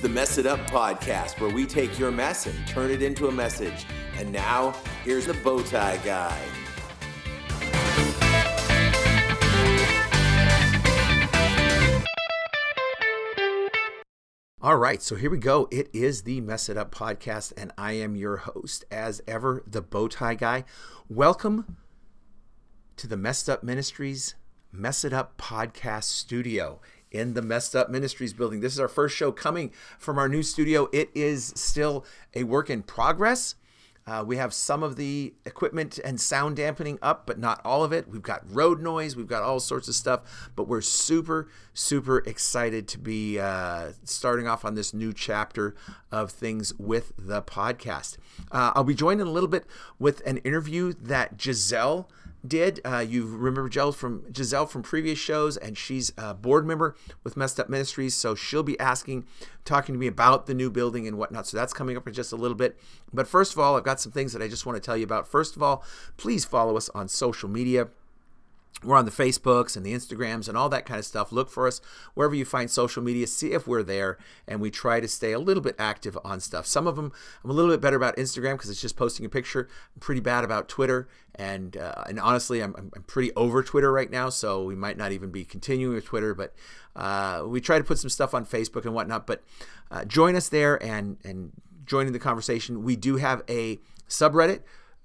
the Mess It Up podcast, where we take your mess and turn it into a message. And now, here's the Bowtie Guy. All right, so here we go. It is the Mess It Up podcast, and I am your host, as ever, the Bowtie Guy. Welcome to the Messed Up Ministries Mess It Up podcast studio in the Messed Up Ministries building. This is our first show coming from our new studio. It is still a work in progress. Uh, we have some of the equipment and sound dampening up, but not all of it. We've got road noise, we've got all sorts of stuff, but we're super, super excited to be uh, starting off on this new chapter of things with the podcast. Uh, I'll be joined in a little bit with an interview that Giselle did. Uh, you remember Giselle from Giselle from previous shows, and she's a board member with Messed Up Ministries, so she'll be asking, talking to me about the new building and whatnot. So that's coming up in just a little bit. But first of all, I've got some things that I just want to tell you about. First of all, please follow us on social media. We're on the Facebooks and the Instagrams and all that kind of stuff. Look for us wherever you find social media. See if we're there, and we try to stay a little bit active on stuff. Some of them I'm a little bit better about Instagram because it's just posting a picture. I'm pretty bad about Twitter, and uh, and honestly, I'm, I'm pretty over Twitter right now, so we might not even be continuing with Twitter. But uh, we try to put some stuff on Facebook and whatnot. But uh, join us there and and join in the conversation. We do have a subreddit.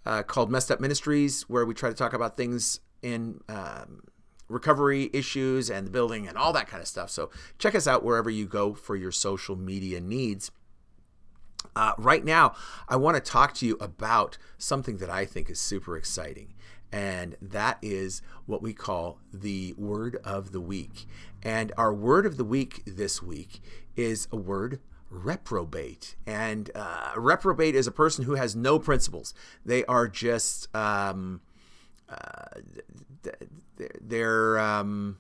Uh, called Messed Up Ministries, where we try to talk about things in um, recovery issues and the building and all that kind of stuff. So check us out wherever you go for your social media needs. Uh, right now, I want to talk to you about something that I think is super exciting, and that is what we call the word of the week. And our word of the week this week is a word reprobate. And uh, reprobate is a person who has no principles. They are just um, they're um,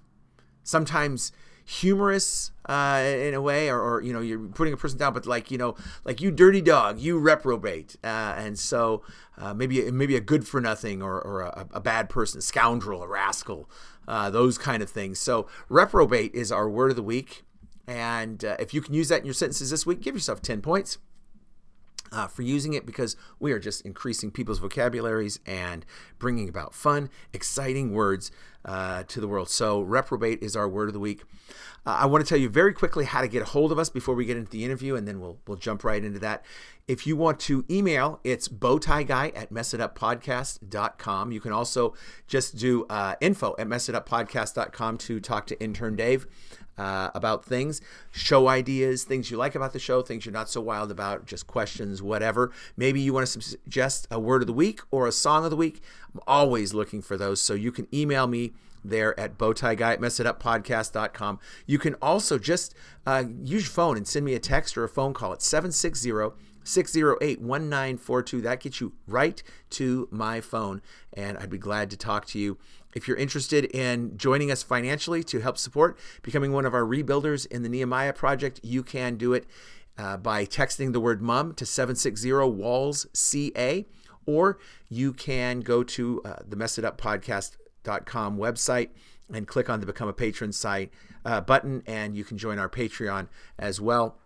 sometimes humorous uh, in a way, or, or, you know you're putting a person down, but like you know like you dirty dog, you reprobate, uh, and so uh, maybe maybe a good for nothing or, or a, a, bad person, a scoundrel, a rascal, uh, those kind of things. So reprobate is our word of the week, and uh, if you can use that in your sentences this week, give yourself ten points uh, for using it because we are just increasing people's vocabularies and bringing about fun, exciting words uh, to the world. So, reprobate is our word of the week. Uh, I want to tell you very quickly how to get a hold of us before we get into the interview, and then we'll we'll jump right into that. If you want to email, it's bowtieguy at messituppodcast.com. You can also just do uh, info at messituppodcast.com to talk to intern Dave uh, about things, show ideas, things you like about the show, things you're not so wild about, just questions, whatever. Maybe you want to suggest a word of the week or a song of the week. I'm always looking for those. So you can email me there at bowtieguy at messituppodcast.com. You can also just uh, use your phone and send me a text or a phone call at 760 608 1942. That gets you right to my phone, and I'd be glad to talk to you. If you're interested in joining us financially to help support becoming one of our rebuilders in the Nehemiah project, you can do it uh, by texting the word mum to 760 walls CA, or you can go to uh, the messituppodcast.com website and click on the become a patron site uh, button, and you can join our Patreon as well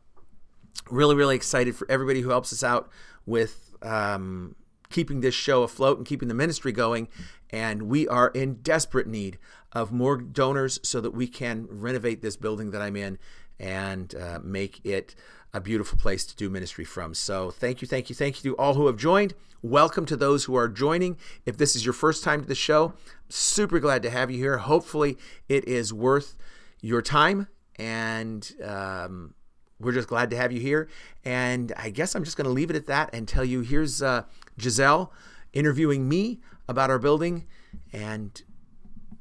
really, really excited for everybody who helps us out with um, keeping this show afloat and keeping the ministry going. And we are in desperate need of more donors so that we can renovate this building that I'm in and uh, make it a beautiful place to do ministry from. So thank you, thank you, thank you to all who have joined. Welcome to those who are joining. If this is your first time to the show, super glad to have you here. Hopefully, it is worth your time and um, we're just glad to have you here. And I guess I'm just going to leave it at that and tell you here's uh, Giselle interviewing me about our building and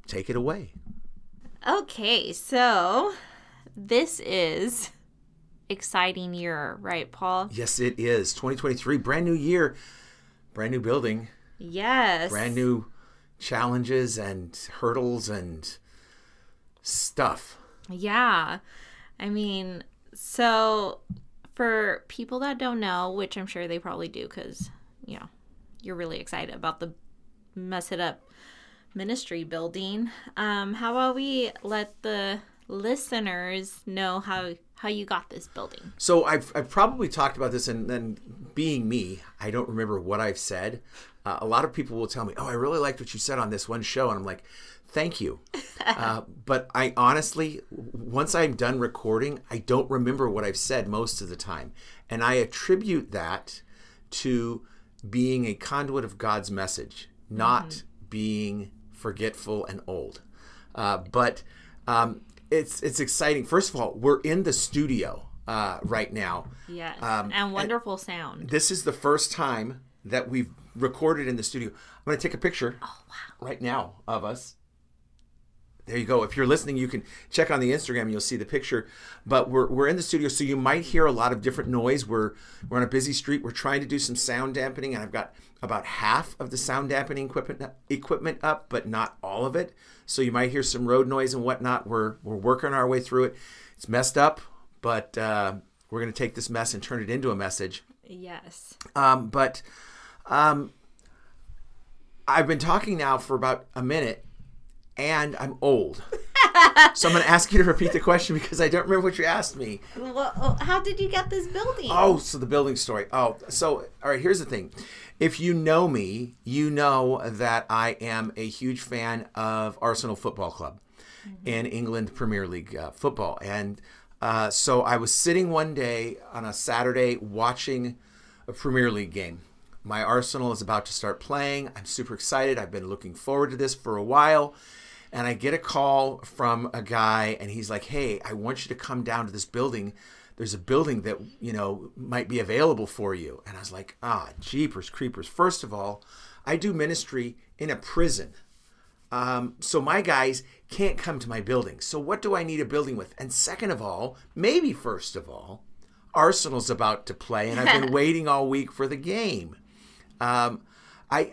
take it away. Okay, so this is exciting year, right, Paul? Yes, it is. 2023, brand new year, brand new building. Yes. Brand new challenges and hurdles and stuff. Yeah. I mean, so, for people that don't know, which I'm sure they probably do because, you know, you're really excited about the Mess It Up ministry building, um, how about we let the listeners know how how you got this building. So I've, I've probably talked about this, and then being me, I don't remember what I've said. Uh, a lot of people will tell me, "Oh, I really liked what you said on this one show," and I'm like, "Thank you." uh, but I honestly, once I'm done recording, I don't remember what I've said most of the time, and I attribute that to being a conduit of God's message, not being forgetful and old. Uh, but um, it's it's exciting. First of all, we're in the studio uh, right now. Yes. Um, and wonderful sound. This is the first time that we've recorded in the studio. I'm going to take a picture right now of us. There you go. If you're listening, you can check on the Instagram and you'll see the picture. But we're, we're in the studio, so you might hear a lot of different noise. We're we're on a busy street. We're trying to do some sound dampening, and I've got about half of the sound dampening equipment equipment up, but not all of it. So you might hear some road noise and whatnot. We're we're working our way through it. It's messed up, but uh, we're going to take this mess and turn it into a message. Yes. Um, but um, I've been talking now for about a minute, and I'm old. so I'm going to ask you to repeat the question because I don't remember what you asked me. Well, oh, how did you get this building? Oh, so the building story. Oh, so all right. Here's the thing. If you know me, you know that I am a huge fan of Arsenal Football Club in England Premier League uh, football, and uh, so I was sitting one day on a Saturday watching a Premier League game. My Arsenal is about to start playing. I'm super excited. I've been looking forward to this for a while. And I get a call from a guy, and he's like, Hey, I want you to come down to this building. There's a building that, you know, might be available for you. And I was like, Ah, jeepers, creepers. First of all, I do ministry in a prison. Um, so my guys can't come to my building. So what do I need a building with? And second of all, maybe first of all, Arsenal's about to play, and I've been waiting all week for the game. Um, I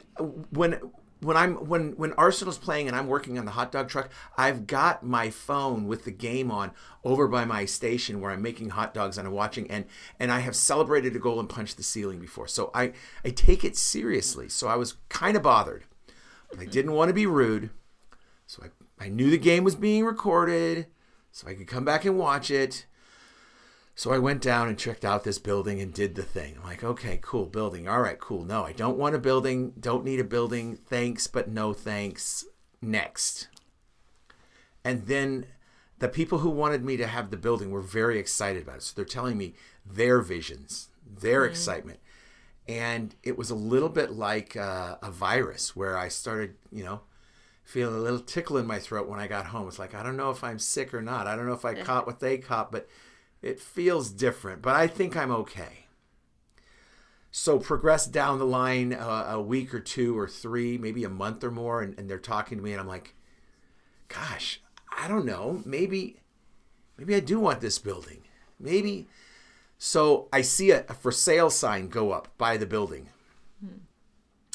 when when I'm when when Arsenal's playing and I'm working on the hot dog truck, I've got my phone with the game on over by my station where I'm making hot dogs and I'm watching and and I have celebrated a goal and punched the ceiling before. So I I take it seriously. So I was kind of bothered. But I didn't want to be rude. So I, I knew the game was being recorded so I could come back and watch it. So I went down and checked out this building and did the thing. I'm like, okay, cool, building. All right, cool. No, I don't want a building. Don't need a building. Thanks, but no thanks. Next. And then the people who wanted me to have the building were very excited about it. So they're telling me their visions, their excitement. And it was a little bit like uh, a virus where I started, you know, feeling a little tickle in my throat when I got home. It's like, I don't know if I'm sick or not. I don't know if I caught what they caught, but it feels different. But I think I'm okay. So progress down the line uh, a week or two or three, maybe a month or more, and, and they're talking to me, and I'm like, gosh, I don't know. Maybe, maybe I do want this building. Maybe. So I see a, a for sale sign go up by the building.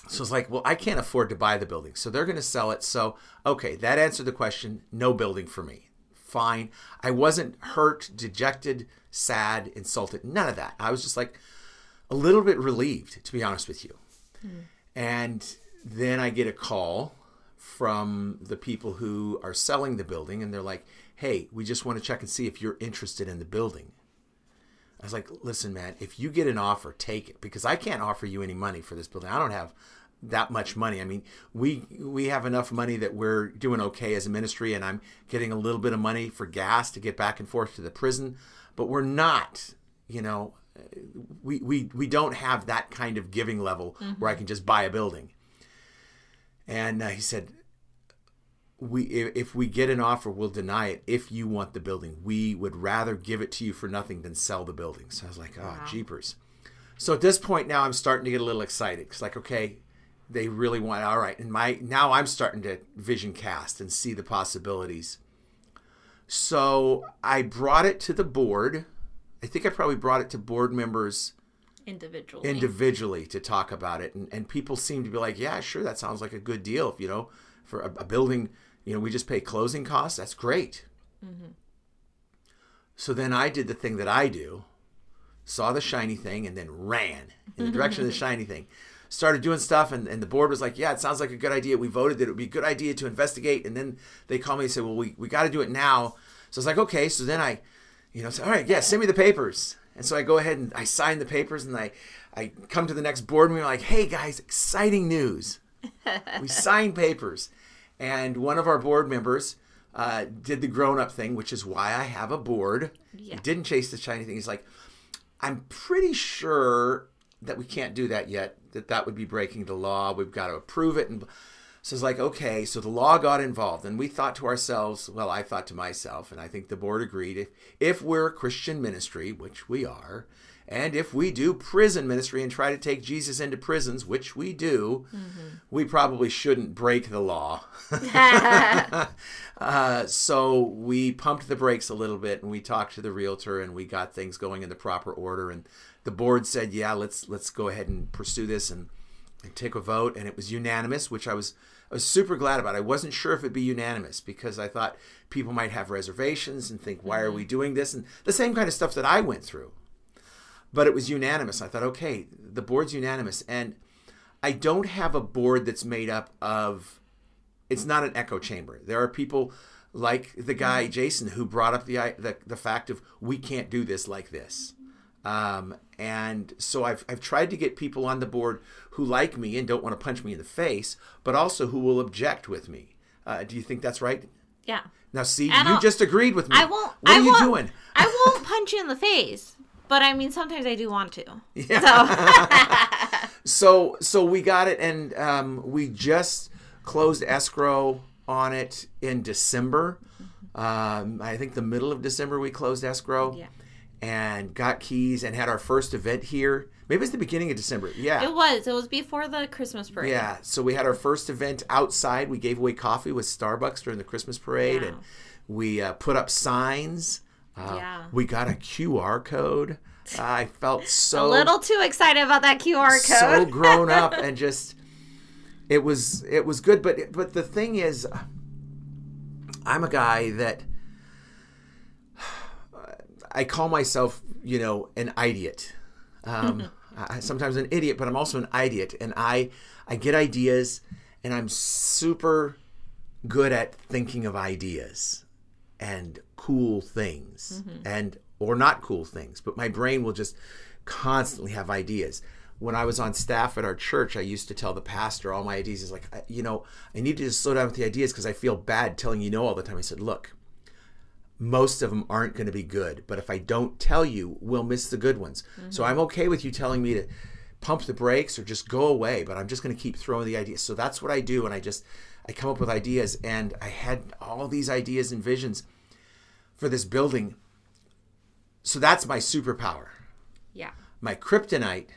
So it's like, well, I can't afford to buy the building. So they're going to sell it. So, okay, that answered the question. No building for me. Fine. I wasn't hurt, dejected, sad, insulted. None of that. I was just like a little bit relieved, to be honest with you. Hmm. And then I get a call from the people who are selling the building, and they're like, hey, we just want to check and see if you're interested in the building. I was like, listen, man, if you get an offer, take it because I can't offer you any money for this building. I don't have that much money. I mean, we we have enough money that we're doing okay as a ministry, and I'm getting a little bit of money for gas to get back and forth to the prison, but we're not, you know, we we we don't have that kind of giving level where I can just buy a building. And uh, he said, we if, if we get an offer, we'll deny it if you want the building. We would rather give it to you for nothing than sell the building. So I was like, oh, jeepers. So at this point now, I'm starting to get a little excited. It's like, okay, they really want. All right, and my now I'm starting to vision cast and see the possibilities. So I brought it to the board. I think I probably brought it to board members Individually. individually to talk about it and, and people seem to be like yeah sure that sounds like a good deal if you know for a, a building you know we just pay closing costs that's great mm-hmm. so then i did the thing that i do saw the shiny thing and then ran in the direction of the shiny thing started doing stuff and, and the board was like yeah it sounds like a good idea we voted that it would be a good idea to investigate and then they called me and said well we, we got to do it now So it's like, okay. So then I, you know, say, all right, yeah, send me the papers. And so I go ahead and I sign the papers and I, I come to the next board meeting like, hey guys, exciting news. we signed papers. And one of our board members uh, did the grown up thing, which is why I have a board. Yeah. He didn't chase the shiny thing. He's like, I'm pretty sure that we can't do that yet, that that would be breaking the law. We've got to approve it. And so it's like, okay, so the law got involved. And we thought to ourselves, well, I thought to myself, and I think the board agreed, if, if we're a Christian ministry, which we are, and if we do prison ministry and try to take Jesus into prisons, which we do, we probably shouldn't break the law. uh, so we pumped the brakes a little bit and we talked to the realtor and we got things going in the proper order. And the board said, yeah, let's let's go ahead and pursue this and, and take a vote. And it was unanimous, which I was I was super glad about. I wasn't sure if it'd be unanimous because I thought people might have reservations and think, why are we mm-hmm. doing this? And the same kind of stuff that I went through but it was unanimous. I thought, okay, the board's unanimous, and I don't have a board that's made up of. It's not an echo chamber. There are people like the guy mm-hmm. Jason who brought up the the, the fact of we can't do this like this, um, and so I've I've tried to get people on the board who like me and don't want to punch me in the face, but also who will object with me. Uh, do you think that's right? Yeah. Now, see, And you I'll- just agreed with me. I won't. What I are you won't, doing? I won't punch you in the face, but I mean sometimes I do want to. Yeah. so so we got it and um, we just closed escrow on it in december um, i think the middle of december we closed escrow Yeah. And got keys and had our first event here. Maybe it's the beginning of december. Yeah. It was. It was before the Christmas parade. yeah. So we had our first event outside. We gave away coffee with starbucks during the christmas parade and we uh, put up signs. Uh, Yeah. we got a qr code. I felt so A little too excited about that QR code. so grown up and just it was it was good. But but the thing is i'm a guy that i call myself you know an idiot. Um, I, sometimes an idiot but i'm also an idiot. And i i get ideas and i'm super good at thinking of ideas and cool things and or not cool things but my brain will just constantly have ideas. When i was on staff at our church i used to tell the pastor all my ideas. Is like I- you know i need to just slow down with the ideas because i feel bad telling you no all the time. I said look most of them aren't going to be good but if i don't tell you we'll miss the good ones. So mm-hmm. i'm okay with you telling me to pump the brakes or just go away but i'm just going to keep throwing the ideas. So that's what i do and i just i come up with ideas and i had all these ideas and visions for this building. So that's my superpower. Yeah. my kryptonite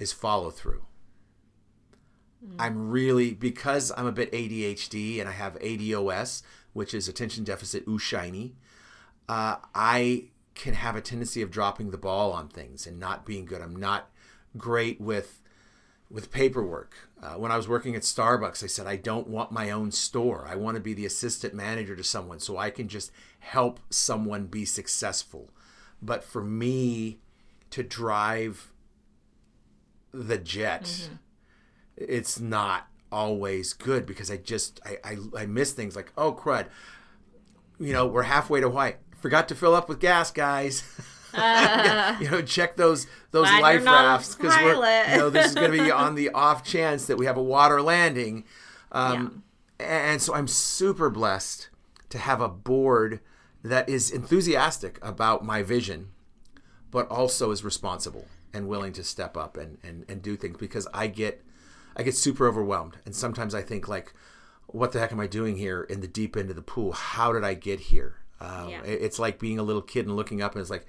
is follow through. Mm. I'm really because I'm a bit ADHD and I have ADOS, which is attention deficit ooh shiny. Uh, I can have a tendency of dropping the ball on things and not being good. I'm not great with with paperwork. Uh, when I was working at Starbucks, I said I don't want my own store. I want to be the assistant manager to someone so I can just help someone be successful. But for me to drive the jet, it's not always good because I just I, I I miss things like oh crud, you know we're halfway to white. Forgot to fill up with gas, guys. you know, check those those life you're not a rafts because we're you know this is going to be on the off chance that we have a water landing. Um, And so I'm super blessed to have a board that is enthusiastic about my vision, but also is responsible and willing to step up and, and, and do things because I get I get super overwhelmed and sometimes I think like what the heck am I doing here in the deep end of the pool? How did I get here? Um, Yeah. It's like being a little kid and looking up and it's like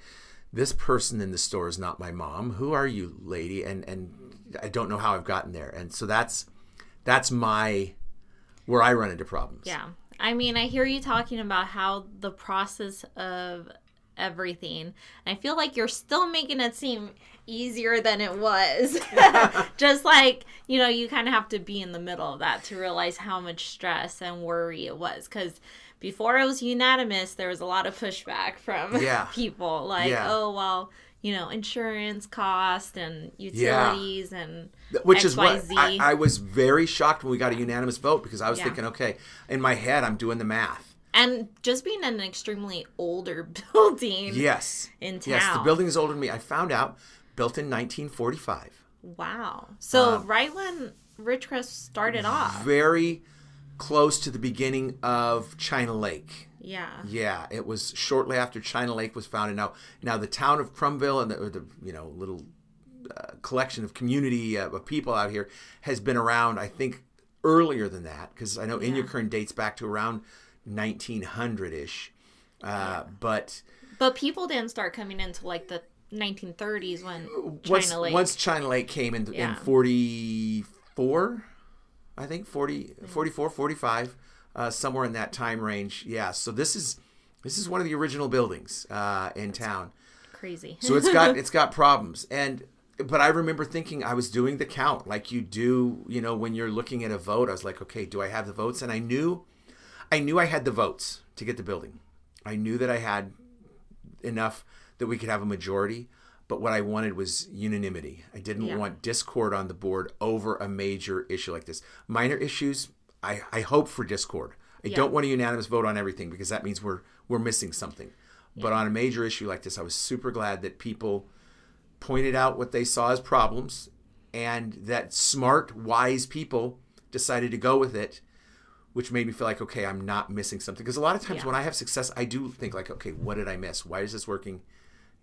this person in the store is not my mom. Who are you, lady? And and I don't know how I've gotten there. And so that's that's my where I run into problems. Yeah. I mean, I hear you talking about how the process of everything, and I feel like you're still making it seem easier than it was. Just like, you know, you kind of have to be in the middle of that to realize how much stress and worry it was. Because before it was unanimous, there was a lot of pushback from Yeah. people like, Yeah. oh, well, you know, insurance cost and utilities and which is what I, I was very shocked when we got a unanimous vote because I was Yeah. thinking, okay, in my head I'm doing the math. and just being in an extremely older building. Yes. In town. Yes, the building is older than me. I found out built in 1945. Wow. So Um, right when Ridgecrest started off. Very close to the beginning of China Lake. Yeah. Yeah, it was shortly after China Lake was founded. Now, now the town of Crumville and the, the you know little uh, collection of community uh, of people out here has been around. I think earlier than that because I know Inyokern dates back to around 1900 ish. Uh, But But people didn't start coming into like the 1930s when once China Lake. once China Lake came in in 44, I think 40, 44, 45, uh, somewhere in that time range. Yeah. So this is this is one of the original buildings uh, in town. crazy. So it's got it's got problems and but I remember thinking I was doing the count like you do, you know, when you're looking at a vote. I was like, okay, do I have the votes? And I knew I knew I had the votes to get the building. I knew that I had enough that we could have a majority, but what I wanted was unanimity. I didn't Yeah. want discord on the board over a major issue like this. Minor issues, I, I hope for discord. I Yeah. don't want a unanimous vote on everything because that means we're we're missing something. But on a major issue like this, I was super glad that people pointed out what they saw as problems and that smart, wise people decided to go with it, which made me feel like, okay, I'm not missing something. Because a lot of times Yeah. when I have success, I do think like, okay, what did I miss? Why is this working?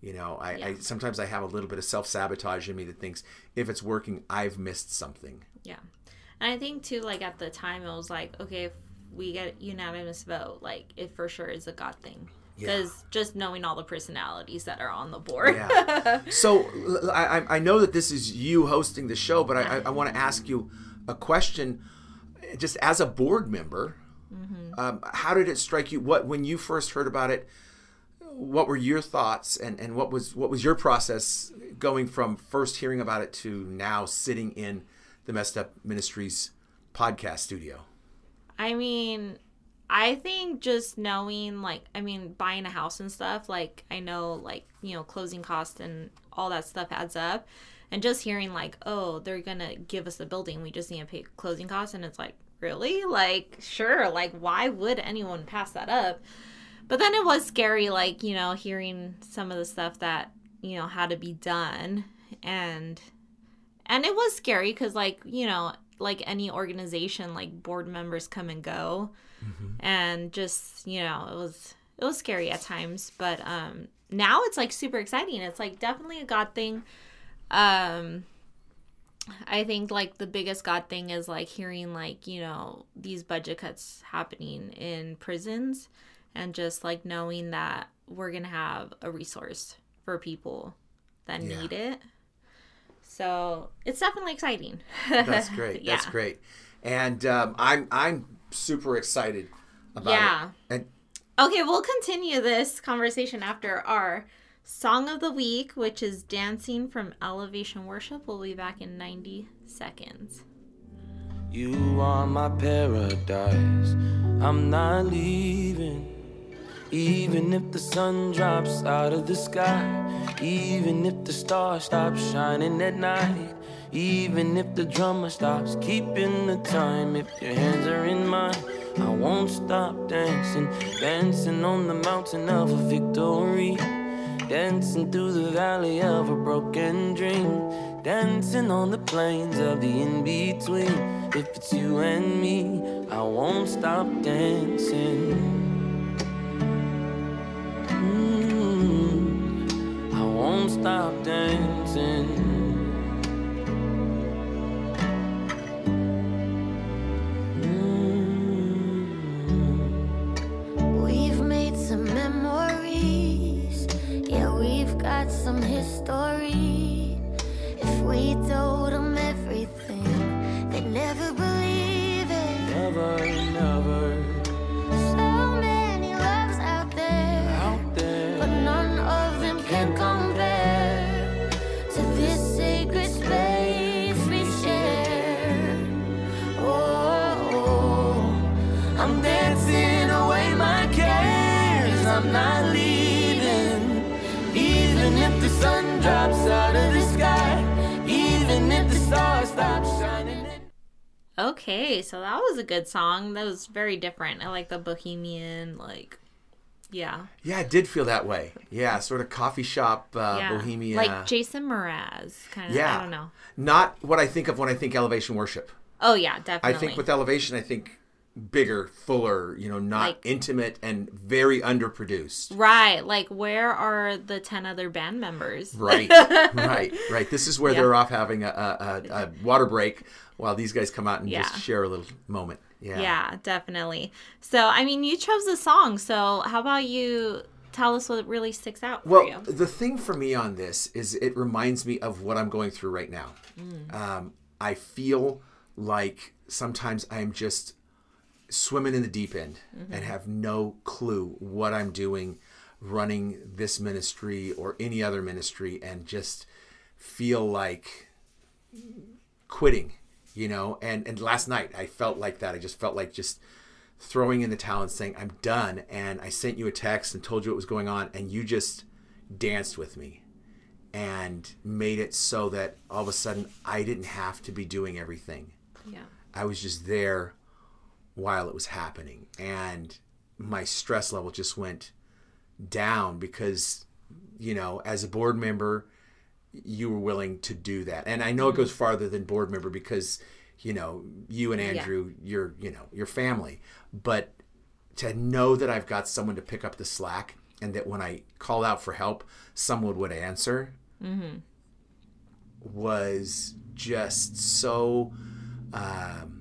You know, I, I sometimes I have a little bit of self sabotage in me that thinks if it's working, I've missed something. Yeah. And I think too, like at the time, it was like, okay, if we get unanimous vote, like it for sure is a God thing. Yeah. Because just knowing all the personalities that are on the board. Yeah. so I know that this is you hosting the show, but I, I, I want to ask you a question. Just as a board member, um, how did it strike you? What when you first heard about it? What were your thoughts, and, and what was what was your process going from first hearing about it to now sitting in the Messed Up Ministries podcast studio? I mean, I think just knowing, like, I mean, buying a house and stuff, like, I know, like, you know, closing costs and all that stuff adds up. And just hearing, like, oh, they're to give us the building, we just need to pay closing costs. And it's like, really? Like, sure. Like, why would anyone pass that up? But then it was scary, like, you know, hearing some of the stuff that, you know, had to be done. And, and it was scary because, like, you know, like any organization, like board members come and go. And just you know it was it was scary at times. But um now it's like super exciting. It's like definitely a god thing. Um i think like the biggest god thing is like hearing like you know these budget cuts happening in prisons and just like knowing that we're gonna have a resource for people that Yeah. need it so it's definitely exciting That's great. That's great. And um, I'm I'm super excited about Yeah. it. And Okay, we'll continue this conversation after our song of the week, which is Dancing from Elevation Worship. We'll be back in 90 seconds. You are my paradise. I'm not leaving. Even if the sun drops out of the sky. Even if the stars stop shining at night. Even if the drummer stops keeping the time. If your hands are in mine, I won't stop dancing. Dancing on the mountain of a victory. Dancing through the valley of a broken dream. Dancing on the plains of the in between. If it's you and me, I won't stop dancing. A good song. That was very different. I like the bohemian, like, yeah, Yeah, it did feel that way. Yeah, sort of coffee shop uh, yeah, bohemia. like Jason Mraz, kind of. yeah, I don't know. Not what I think of when I think elevation worship. Oh yeah, definitely. I think with elevation, I think bigger, fuller. You know, not Like- intimate and very underproduced. right, like where are the ten other band members? Right, right, right. This is where Yeah. they're off having a, a, a, water break while these guys come out and Yeah. just share a little moment. Yeah. Yeah, definitely. So, I mean, you chose the song. So, how about you tell us what really sticks out for Well, you? the thing for me on this is it reminds me of what I'm going through right now. Mm. Um, I feel like sometimes I'm just swimming in the deep end Mm-hmm. and have no clue what I'm doing running this ministry or any other ministry and just feel like quitting, you know? And and last night I felt like that. I just felt like just throwing in the towel and saying I'm done and I sent you a text and told you what was going on and you just danced with me and made it so that all of a sudden I didn't have to be doing everything. Yeah. I was just there while it was happening. And my stress level just went down because you know as a board member you were willing to do that. And i know it goes farther than board member because you know you and andrew you're you know your family. But to know that i've got someone to pick up the slack and that when i called out for help someone would answer mm-hmm. was just so um,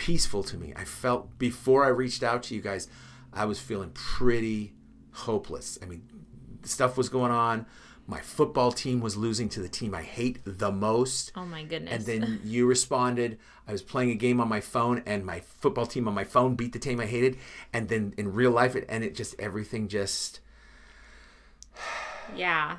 peaceful to me. I felt before I reached out to you guys, I was feeling pretty hopeless. I mean, stuff was going on. My football team was losing to the team I hate the most. Oh my goodness. And then you responded. I was playing a game on my phone, and my football team on my phone beat the team I hated. And then in real life, it and it just everything just yeah.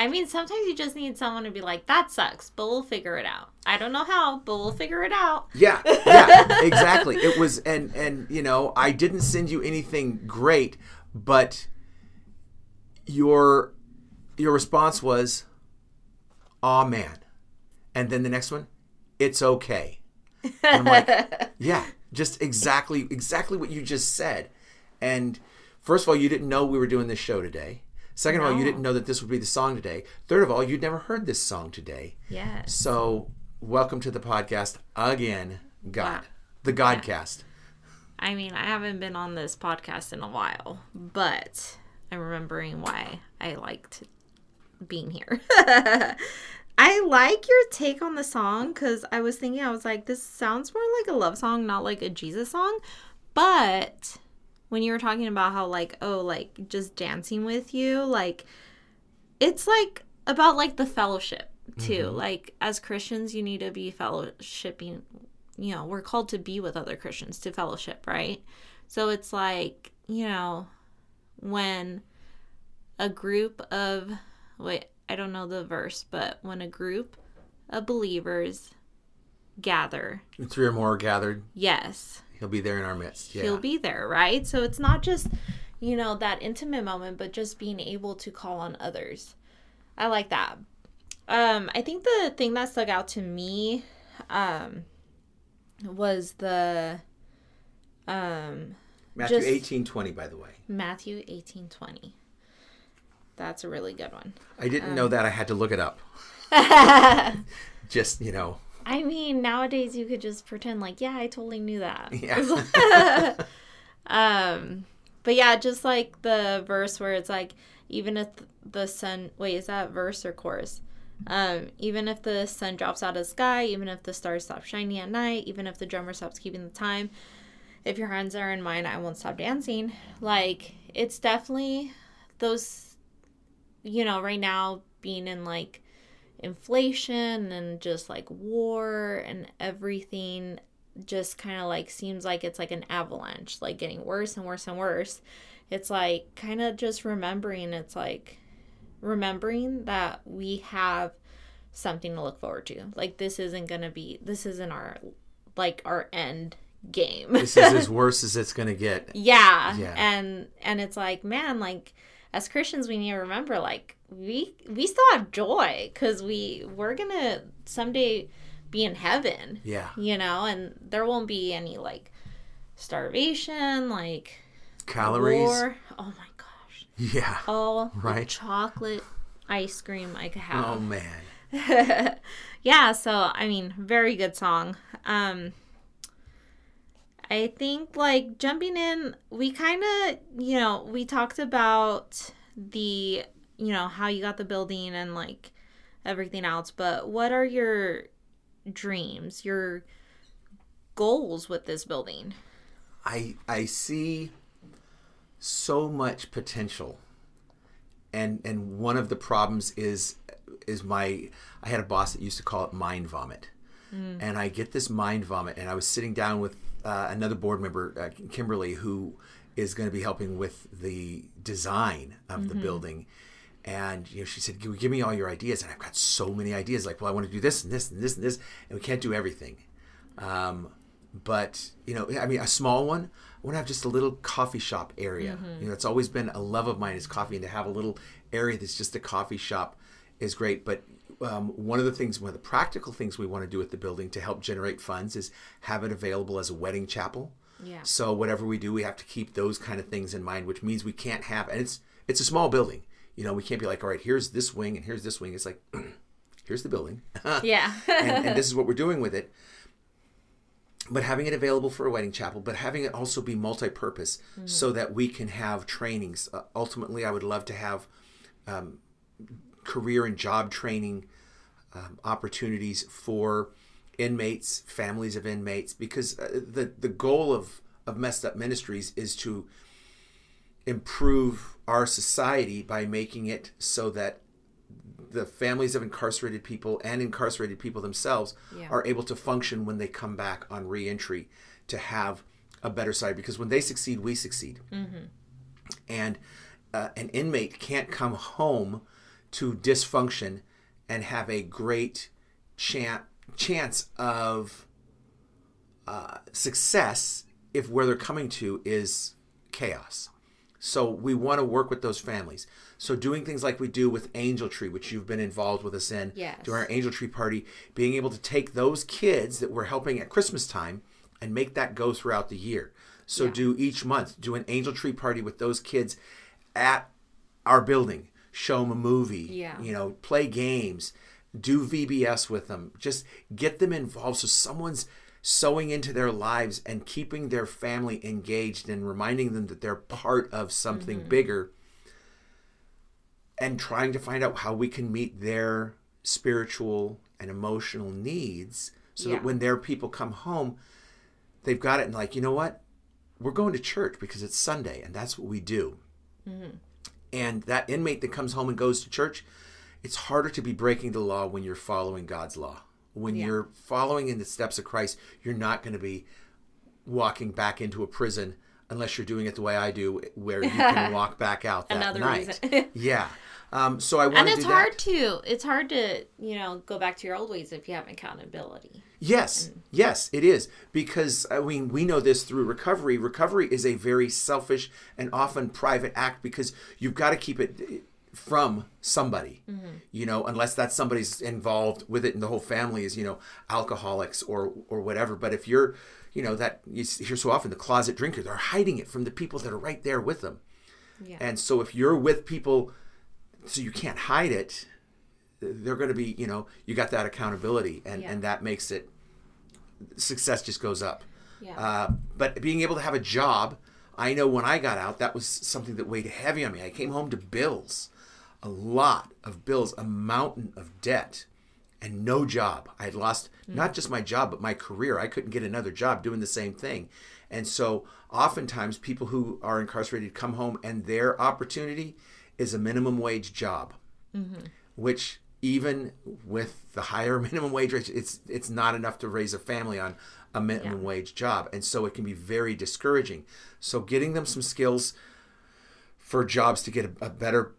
I mean, sometimes you just need someone to be like, that sucks, but we'll figure it out. I don't know how, but we'll figure it out. Yeah, yeah, exactly. It was, and and you know, I didn't send you anything great, but your your response was, "Aw, man," and then the next one, "It's okay." And I'm like, yeah, just exactly exactly what you just said. And first of all, you didn't know we were doing this show today. Second of all, you didn't know that this would be the song today. Third of all, you'd never heard this song today. Yes. So, welcome to the podcast again, God, Wow. the Godcast. I mean, I haven't been on this podcast in a while, but I'm remembering why I liked being here. I like your take on the song because I was thinking, I was like, this sounds more like a love song, not like a Jesus song. But when you were talking about how, like, oh, like just dancing with you, like, it's like about like the fellowship too. Mm-hmm. Like, as Christians, you need to be fellowshipping you know, we're called to be with other Christians, to fellowship, right? So it's like, you know, when a group of, wait, I don't know the verse, but when a group of believers gather, Three or more gathered, yes, he'll be there in our midst. Yeah. he'll be there, right? So it's not just, you know, that intimate moment, but just being able to call on others. I like that. Um, I think the thing that stuck out to me, um, was the um Matthew just- eighteen twenty, by the way. Matthew eighteen twenty. That's a really good one. I didn't know that. I had to look it up. Just, you know, I mean, nowadays you could just pretend like, yeah, I totally knew that. yeah. Um, but yeah, just like the verse where it's like, even if the sun, wait, is that verse or chorus? Um, even if the sun drops out of the sky, even if the stars stop shining at night, even if the drummer stops keeping the time, if your hands are in mine, I won't stop dancing. Like, it's definitely those, you know, right now being in like inflation and just like war and everything just kind of like seems like it's like an avalanche, like getting worse and worse and worse. It's like kind of just remembering, it's like remembering that we have something to look forward to. Like, this isn't going to be, this isn't our, like, our end game. this is as worse as it's going to get. yeah. Yeah. And, and it's like, man, like, as Christians, we need to remember, like, we, we still have joy because we, we're to someday be in heaven. Yeah. You know, and there won't be any like starvation, like Calories. war. Oh my gosh. Yeah. All Right. chocolate ice cream I could have. Oh man. yeah, so I mean, very good song. Um I think like jumping in, we kind of, you know, we talked about the, you know, how you got the building and like everything else, but what are your dreams, your goals with this building? I I see so much potential. And and one of the problems is is my I had a boss that used to call it mind vomit. Mm. And I get this mind vomit and I was sitting down with uh, another board member uh, Kimberly who is going to be helping with the design of the building. And you know, she said, "Give give me all your ideas." And I've got so many ideas. Like, well, I want to do this and this and this and this, and we can't do everything. Um, but you know, I mean, a small one. I want to have just a little coffee shop area. You know, it's always been a love of mine is coffee, and to have a little area that's just a coffee shop is great. But um, one of the things, one of the practical things we want to do with the building to help generate funds is have it available as a wedding chapel. Yeah. So whatever we do, we have to keep those kind of things in mind, which means we can't have, and it's it's a small building. You know, we can't be like, all right, here's this wing and here's this wing. It's like, here's the building, Yeah. and, and this is what we're doing with it. But having it available for a wedding chapel, but having it also be multi-purpose, so that we can have trainings. Uh, ultimately, I would love to have um, career and job training um, opportunities for inmates, families of inmates, because uh, the the goal of of messed up ministries is to improve our society by making it so that the families of incarcerated people and incarcerated people themselves Yeah. are able to function when they come back on reentry to have a better side because when they succeed we succeed. And uh, an inmate can't come home to dysfunction and have a great chan- chance of uh, success if where they're coming to is chaos. So we want to work with those families. So doing things like we do with Angel Tree, which you've been involved with us in, Yes. during our Angel Tree party, being able to take those kids that we're helping at Christmas time and make that go throughout the year. So do each month do an Angel Tree party with those kids at our building. Show them a movie. Yeah. You know, play games. Do VBS with them. Just get them involved so someone's sowing into their lives and keeping their family engaged and reminding them that they're part of something mm-hmm. bigger and trying to find out how we can meet their spiritual and emotional needs so Yeah. that when their people come home they've got it and like you know what we're going to church because it's sunday and that's what we do mm-hmm. And that inmate that comes home and goes to church it's harder to be breaking the law when you're following god's law. When Yeah. you're following in the steps of christ you're not going to be walking back into a prison unless you're doing it the way i do where you can walk back out that Another night. yeah. Um, so i want and it's hard that. to it's hard to you know go back to your old ways if you have accountability Yes, yes, it is. Because, I mean, we know this through recovery. Recovery is a very selfish and often private act because you've got to keep it eh, from somebody, mm-hmm. you know, unless that somebody's involved with it and the whole family is, you know, alcoholics or, or whatever. But if you're, you know, that you hear so often the closet drinker, they're hiding it from the people that are right there with them. yeah And so if you're with people, so you can't hide it, they're going to be, you know, you got that accountability, and Yeah. and that makes it success just goes up. Yeah. Uh, but being able to have a job, I know when I got out, that was something that weighed heavy on me. I came home to bills, a lot of bills, a mountain of debt, and no job. I had lost not just my job, but my career. I couldn't get another job doing the same thing. And so oftentimes people who are incarcerated come home and their opportunity is a minimum wage job, which even with the higher minimum wage rate, it's it's not enough to raise a family on a minimum wage job, and so it can be very discouraging. So getting them some skills for jobs to get a, a better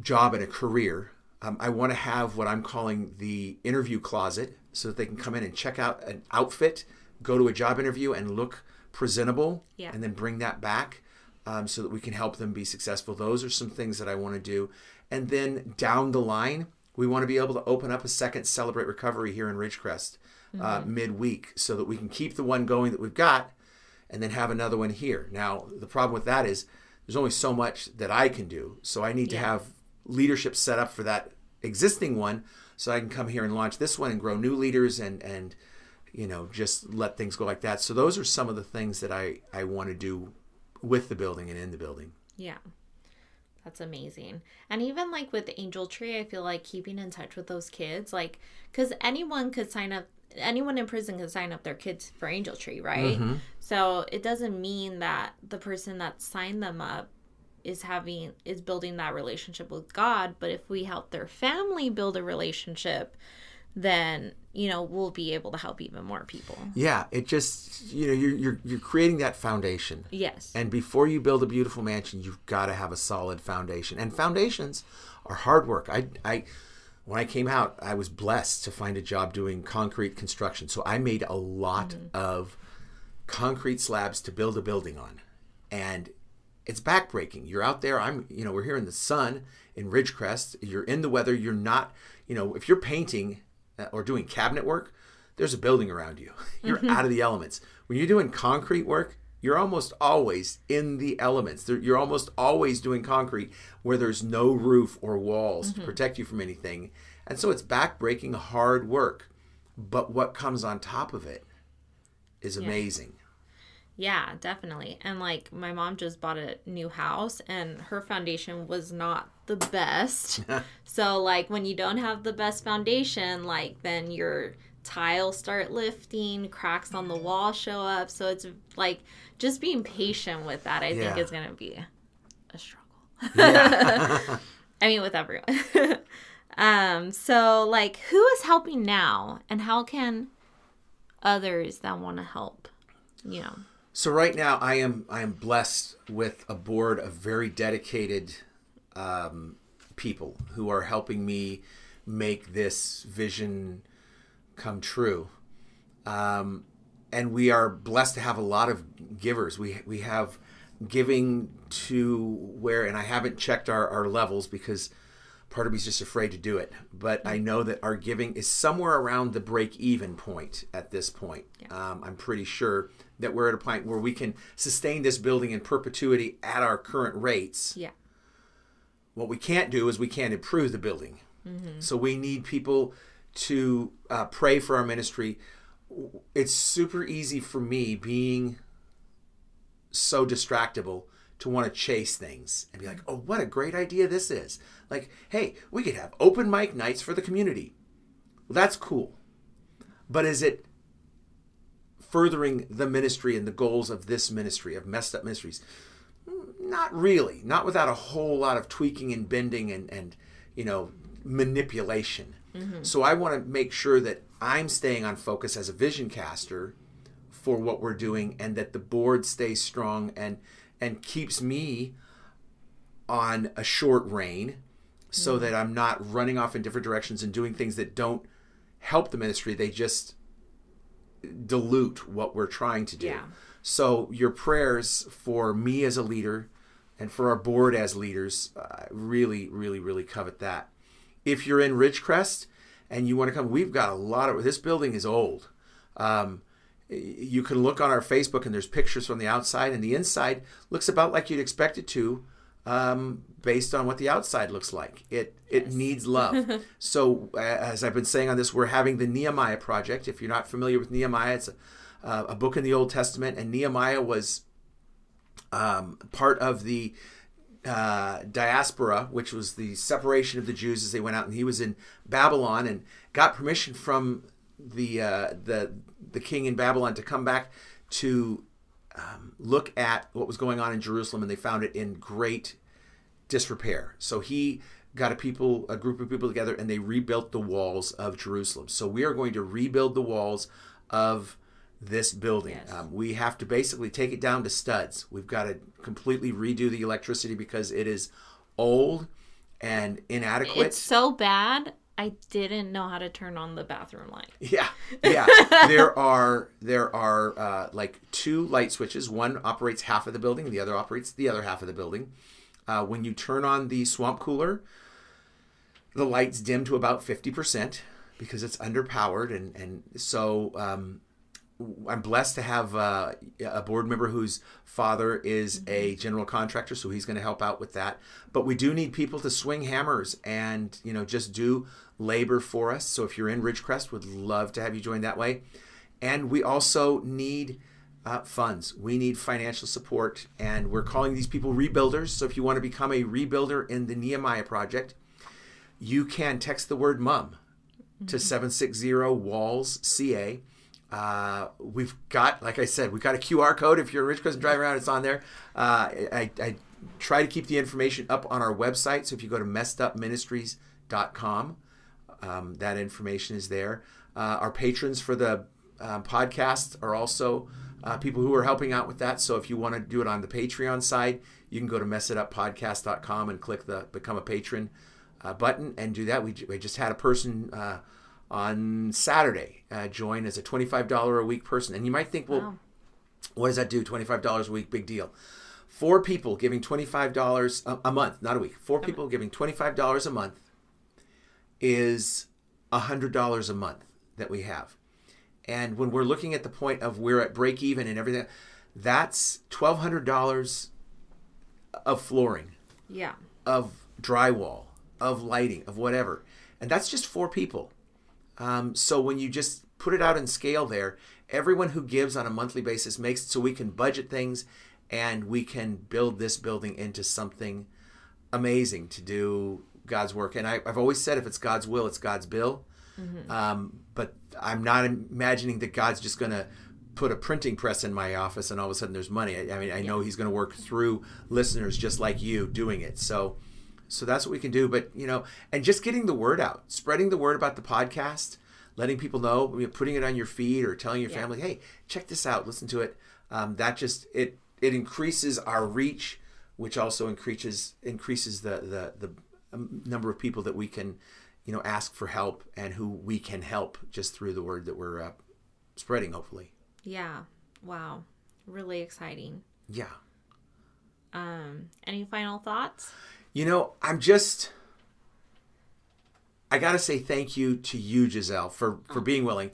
job and a career. Um, I want to have what I'm calling the interview closet so that they can come in and check out an outfit, go to a job interview and look presentable, Yeah. and then bring that back um, so that we can help them be successful. Those are some things that I want to do. And then down the line, we want to be able to open up a second Celebrate Recovery here in Ridgecrest. uh, midweek so that we can keep the one going that we've got and then have another one here. Now, the problem with that is there's only so much that I can do. So I need to have leadership set up for that existing one so I can come here and launch this one and grow new leaders and and you know just let things go like that. So those are some of the things that I I want to do with the building and in the building. Yeah. That's amazing. And even like with Angel Tree, I feel like keeping in touch with those kids, like, because anyone could sign up, anyone in prison could sign up their kids for Angel Tree, right? Mm-hmm. So it doesn't mean that the person that signed them up is having, is building that relationship with God. But if we help their family build a relationship, then, you know, we'll be able to help even more people. Yeah, it just you know you're you're, you're creating that foundation. Yes. And before you build a beautiful mansion, you've got to have a solid foundation. And foundations are hard work. I, I, when I came out, I was blessed to find a job doing concrete construction. So I made a lot mm-hmm. of concrete slabs to build a building on, and it's backbreaking. You're out there. I'm, you know, we're here in the sun in Ridgecrest. You're in the weather. You're not, you know, if you're painting Uh, or doing cabinet work, there's a building around you. You're mm-hmm. out of the elements. When you're doing concrete work, you're almost always in the elements. You're almost always doing concrete where there's no roof or walls to mm-hmm. protect you from anything. And so it's backbreaking hard work. But what comes on top of it is amazing. Yeah, definitely. And like my mom just bought a new house and her foundation was not the best. so like when you don't have the best foundation, like then your tiles start lifting, cracks on the wall show up. So it's like just being patient with that I think is going to be a struggle. Yeah. I mean with everyone. um so like who is helping now and how can others that want to help, you know, So right now, I am I am blessed with a board of very dedicated um, people who are helping me make this vision come true. Um, and we are blessed to have a lot of givers. We we have giving to where, and I haven't checked our, our levels because part of me is just afraid to do it. But I know that our giving is somewhere around the break even point at this point. Um, I'm pretty sure that we're at a point where we can sustain this building in perpetuity at our current rates. yeah. What we can't do is we can't improve the building. So we need people to uh, pray for our ministry. It's super easy for me being so distractible to want to chase things and be like, oh, what a great idea this is. Like, hey, we could have open mic nights for the community. Well, that's cool. But is it furthering the ministry and the goals of this ministry, of messed up ministries? Not really. Not without a whole lot of tweaking and bending and, and you know, manipulation. Mm-hmm. So I want to make sure that I'm staying on focus as a vision caster for what we're doing and that the board stays strong and and keeps me on a short rein so mm-hmm. that I'm not running off in different directions and doing things that don't help the ministry. They just dilute what we're trying to do. Yeah. So your prayers for me as a leader and for our board as leaders, I really, really, really covet that. If you're in Ridgecrest and you want to come, we've got a lot of this building is old. Um, you can look on our Facebook and there's pictures from the outside, and the inside looks about like you'd expect it to, um, based on what the outside looks like. It it needs love. so as I've been saying on this, we're having the Nehemiah project. If you're not familiar with Nehemiah, it's a, uh, a book in the Old Testament, and Nehemiah was um, part of the uh, diaspora, which was the separation of the Jews as they went out, and he was in Babylon and got permission from the uh, the the king in Babylon to come back to um, look at what was going on in Jerusalem, and they found it in great disrepair. So he got a people, a group of people together, and they rebuilt the walls of Jerusalem. So we are going to rebuild the walls of this building. Yes. Um, we have to basically take it down to studs. We've got to completely redo the electricity because it is old and inadequate. It's so bad. I didn't know how to turn on the bathroom light. Yeah, yeah. there are there are uh, like two light switches. One operates half of the building, the other operates the other half of the building. Uh, when you turn on the swamp cooler, the lights dim to about fifty percent. because it's underpowered, and and so um, I'm blessed to have uh, a board member whose father is a general contractor, so he's going to help out with that. But we do need people to swing hammers and you know just do labor for us. So if you're in Ridgecrest, would love to have you join that way. And we also need uh, funds. We need financial support, and we're calling these people rebuilders. So if you want to become a rebuilder in the Nehemiah project, you can text the word "mum" to 760 walls ca uh, we've got like i said we've got a qr code. If you're a rich and drive around it's on there. Uh, I, I try to keep the information up on our website. So if you go to messedupministries.com um, that information is there. Uh, our patrons for the um, podcast are also uh, people who are helping out with that. So if you want to do it on the patreon side you can go to messituppodcast.com and click the become a patron uh, button and do that. We, we just had a person uh, on Saturday uh, join as a $25 a week person. And you might think, well, Wow. what does that do? $25 a week, big deal. Four people giving $25 a, a month, not a week. Four people giving $25 a month is $100 a month that we have. And when we're looking at the point of we're at break even and everything, that's $1,200 of flooring Yeah. of drywall, of lighting, of whatever. And that's just four people. Um, so when you just put it out in scale there, everyone who gives on a monthly basis makes it so we can budget things and we can build this building into something amazing to do God's work. And I, I've always said if it's God's will, it's God's bill. Um, but I'm not imagining that God's just going to put a printing press in my office and all of a sudden there's money. I, I mean, I know He's going to work through listeners just like you doing it. So, so that's what we can do. But you know, and just getting the word out, spreading the word about the podcast, letting people know, you know, putting it on your feed or telling your Yeah. family, hey, check this out, listen to it. Um, that just it it increases our reach, which also increases increases the the the um, number of people that we can, you know, ask for help and who we can help just through the word that we're uh, spreading. Hopefully, Yeah. Wow. Really exciting. yeah. Um, any final thoughts? You know, I'm just. I gotta say thank you to you, Giselle, for for oh. being willing.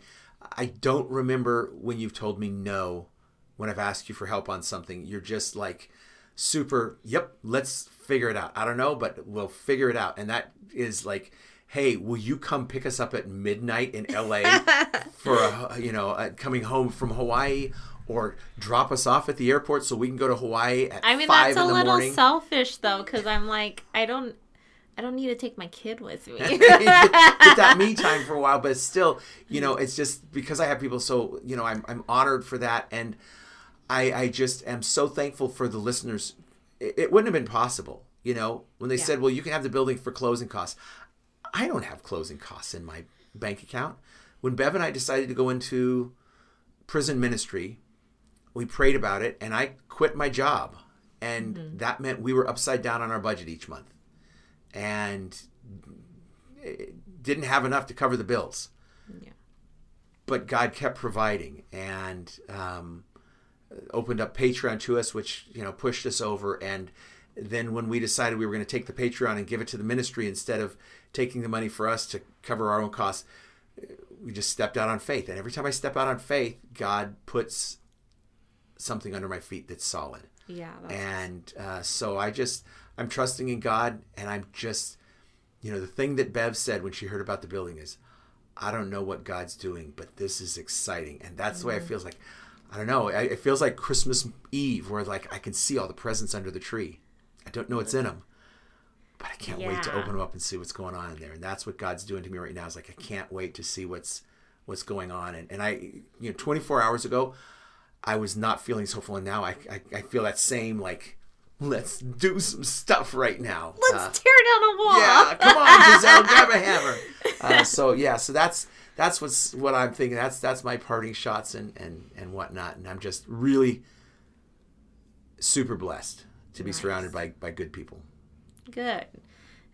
I don't remember when you've told me no when I've asked you for help on something. You're just like super. Yep, let's figure it out. I don't know, but we'll figure it out. And that is like, hey, will you come pick us up at midnight in L.A. for a you know a, coming home from Hawaii? Or drop us off at the airport so we can go to Hawaii at I mean, five that's a little morning. selfish though, because I'm like, I don't, I don't need to take my kid with me. get, get that me time for a while but still you know it's just because i have people so you know i'm, I'm honored for that and i i just am so thankful for the listeners it, it wouldn't have been possible you know when they Yeah. said well you can have the building for closing costs i don't have closing costs in my bank account when bev and i decided to go into prison ministry we prayed about it and i quit my job and that meant we were upside down on our budget each month and didn't have enough to cover the bills. Yeah. But God kept providing and um, opened up Patreon to us, which you know pushed us over. And then when we decided we were going to take the Patreon and give it to the ministry instead of taking the money for us to cover our own costs, we just stepped out on faith. And every time I step out on faith, God puts something under my feet that's solid yeah. That's, and uh, so I just I'm trusting in God, and I'm just you know the thing that Bev said when she heard about the building is I don't know what God's doing, but this is exciting, and that's the way it feels like. I don't know. It feels like Christmas Eve, where like I can see all the presents under the tree. I don't know what's in them, but I can't wait to open them up and see what's going on in there. And that's what God's doing to me right now. Is like I can't wait to see what's what's going on. And and I you know 24 hours ago, I was not feeling so full, and now I I, I feel that same like let's do some stuff right now. Uh, Let's tear down a wall. yeah, come on, Giselle, grab a hammer. Uh, so yeah, so that's that's what's what I'm thinking. That's that's my parting shots and and and whatnot. And I'm just really super blessed to be surrounded by by good people. Good.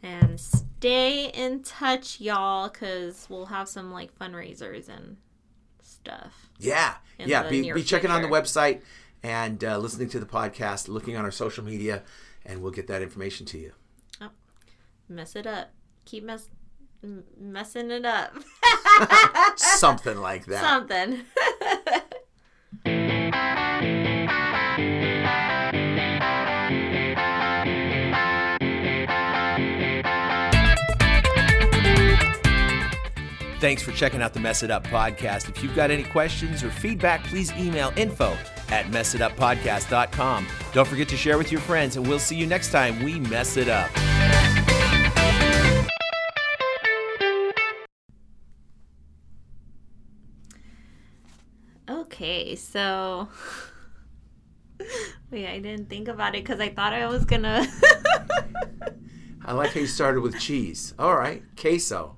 And stay in touch, y'all, because we'll have some like fundraisers and stuff. Yeah, yeah. Be, be checking on the website and uh, listening to the podcast, looking on our social media, and we'll get that information to you. Mess it up. Keep mess. m- messing it up. Something like that. Something. Thanks for checking out the Mess It Up podcast. If you've got any questions or feedback, please email info at messituppodcast.com. Don't forget to share with your friends, and we'll see you next time we mess it up. okay, so. Wait, I didn't think about it because I thought I was gonna. I like how you started with cheese. All right, queso.